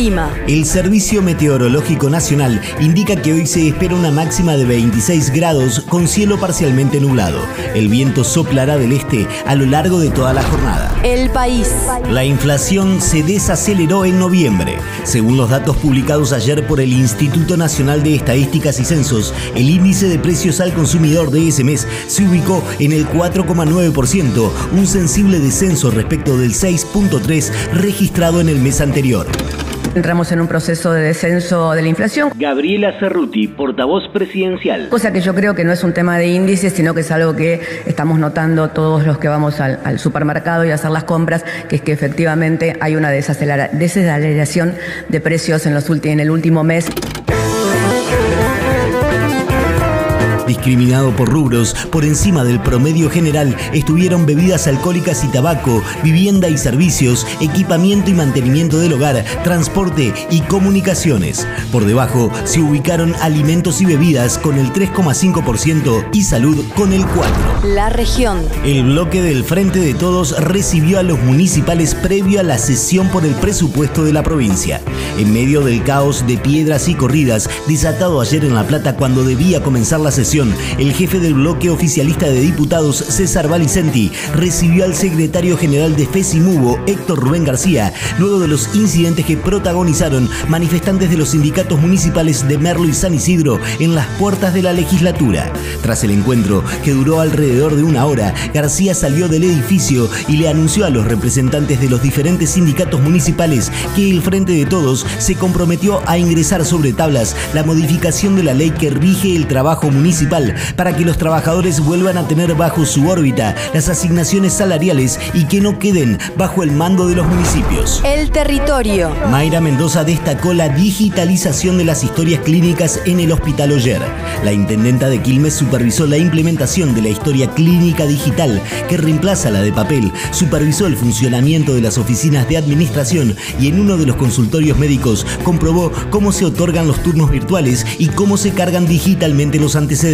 El clima. El Servicio Meteorológico Nacional indica que hoy se espera una máxima de 26 grados con cielo parcialmente nublado. El viento soplará del este a lo largo de toda la jornada. El país. La inflación se desaceleró en noviembre. Según los datos publicados ayer por el Instituto Nacional de Estadísticas y Censos, el índice de precios al consumidor de ese mes se ubicó en el 4,9%, un sensible descenso respecto del 6,3% registrado en el mes anterior. Entramos en un proceso de descenso de la inflación. Gabriela Cerruti, portavoz presidencial. Cosa que yo creo que no es un tema de índices, sino que es algo que estamos notando todos los que vamos al, supermercado y a hacer las compras, que es que efectivamente hay una desaceleración de precios en, los en el último mes. Discriminado por rubros por encima del promedio general estuvieron bebidas alcohólicas y tabaco, vivienda y servicios, equipamiento y mantenimiento del hogar, transporte y comunicaciones. Por debajo se ubicaron alimentos y bebidas con el 3,5% y salud con el 4%. La región. El bloque del Frente de Todos recibió a los municipales previo a la sesión por el presupuesto de la provincia. En medio del caos de piedras y corridas desatado ayer en La Plata cuando debía comenzar la sesión, el jefe del bloque oficialista de diputados, César Valicenti, recibió al secretario general de FESIMUBO, Héctor Rubén García, luego de los incidentes que protagonizaron manifestantes de los sindicatos municipales de Merlo y San Isidro en las puertas de la legislatura. Tras el encuentro, que duró alrededor de una hora, García salió del edificio y le anunció a los representantes de los diferentes sindicatos municipales que el Frente de Todos se comprometió a ingresar sobre tablas la modificación de la ley que rige el trabajo municipal para que los trabajadores vuelvan a tener bajo su órbita las asignaciones salariales y que no queden bajo el mando de los municipios. El territorio. Mayra Mendoza destacó la digitalización de las historias clínicas en el Hospital Oyer. La intendenta de Quilmes supervisó la implementación de la historia clínica digital que reemplaza la de papel, supervisó el funcionamiento de las oficinas de administración y en uno de los consultorios médicos comprobó cómo se otorgan los turnos virtuales y cómo se cargan digitalmente los antecedentes.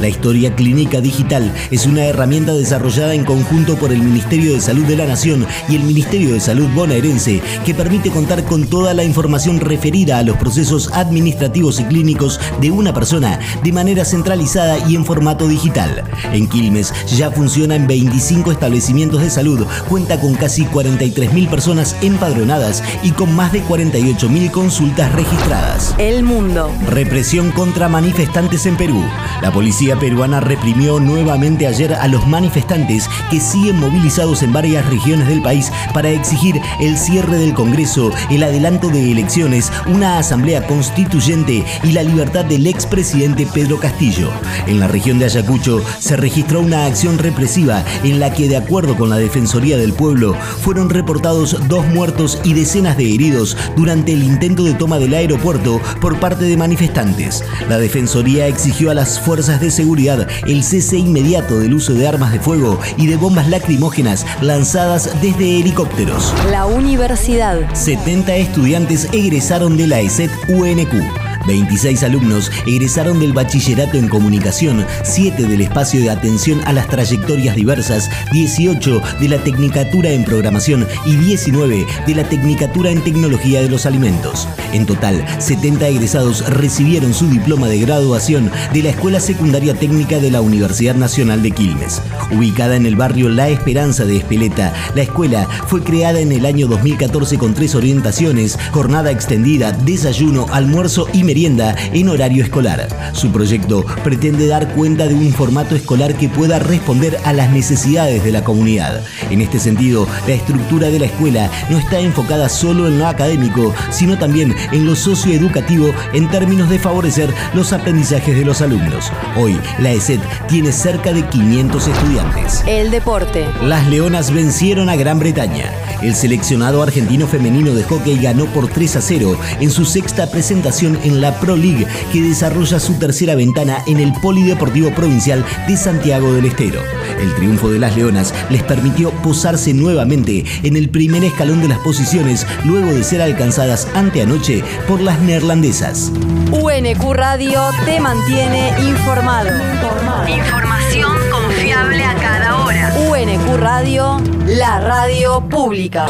La historia clínica digital es una herramienta desarrollada en conjunto por el Ministerio de Salud de la Nación y el Ministerio de Salud bonaerense que permite contar con toda la información referida a los procesos administrativos y clínicos de una persona de manera centralizada y en formato digital. En Quilmes ya funciona en 25 establecimientos de salud, cuenta con casi 43.000 personas empadronadas y con más de 48.000 consultas registradas. El mundo. Represión contra manifestantes en Perú. La policía peruana reprimió nuevamente ayer a los manifestantes que siguen movilizados en varias regiones del país para exigir el cierre del Congreso, el adelanto de elecciones, una asamblea constituyente y la libertad del expresidente Pedro Castillo. En la región de Ayacucho se registró una acción represiva en la que, de acuerdo con la Defensoría del Pueblo, fueron reportados dos muertos y decenas de heridos durante el intento de toma del aeropuerto por parte de manifestantes. La Defensoría exigió a las fuerzas de seguridad el cese inmediato del uso de armas de fuego y de bombas lacrimógenas lanzadas desde helicópteros. La universidad. 70 estudiantes egresaron de la ESET UNQ. 26 alumnos egresaron del bachillerato en comunicación, 7 del espacio de atención a las trayectorias diversas, 18 de la tecnicatura en programación y 19 de la tecnicatura en tecnología de los alimentos. En total, 70 egresados recibieron su diploma de graduación de la Escuela Secundaria Técnica de la Universidad Nacional de Quilmes. Ubicada en el barrio La Esperanza de Espeleta, la escuela fue creada en el año 2014 con tres orientaciones, jornada extendida, desayuno, almuerzo y en horario escolar. Su proyecto pretende dar cuenta de un formato escolar que pueda responder a las necesidades de la comunidad. En este sentido, la estructura de la escuela no está enfocada solo en lo académico, sino también en lo socioeducativo en términos de favorecer los aprendizajes de los alumnos. Hoy, la ESET tiene cerca de 500 estudiantes. El deporte. Las Leonas vencieron a Gran Bretaña. El seleccionado argentino femenino de hockey ganó por 3 a 0 en su sexta presentación en la Pro League, que desarrolla su tercera ventana en el Polideportivo Provincial de Santiago del Estero. El triunfo de las Leonas les permitió posarse nuevamente en el primer escalón de las posiciones luego de ser alcanzadas anteanoche por las neerlandesas. UNQ Radio te mantiene informado. Información UNQ Radio, la radio pública.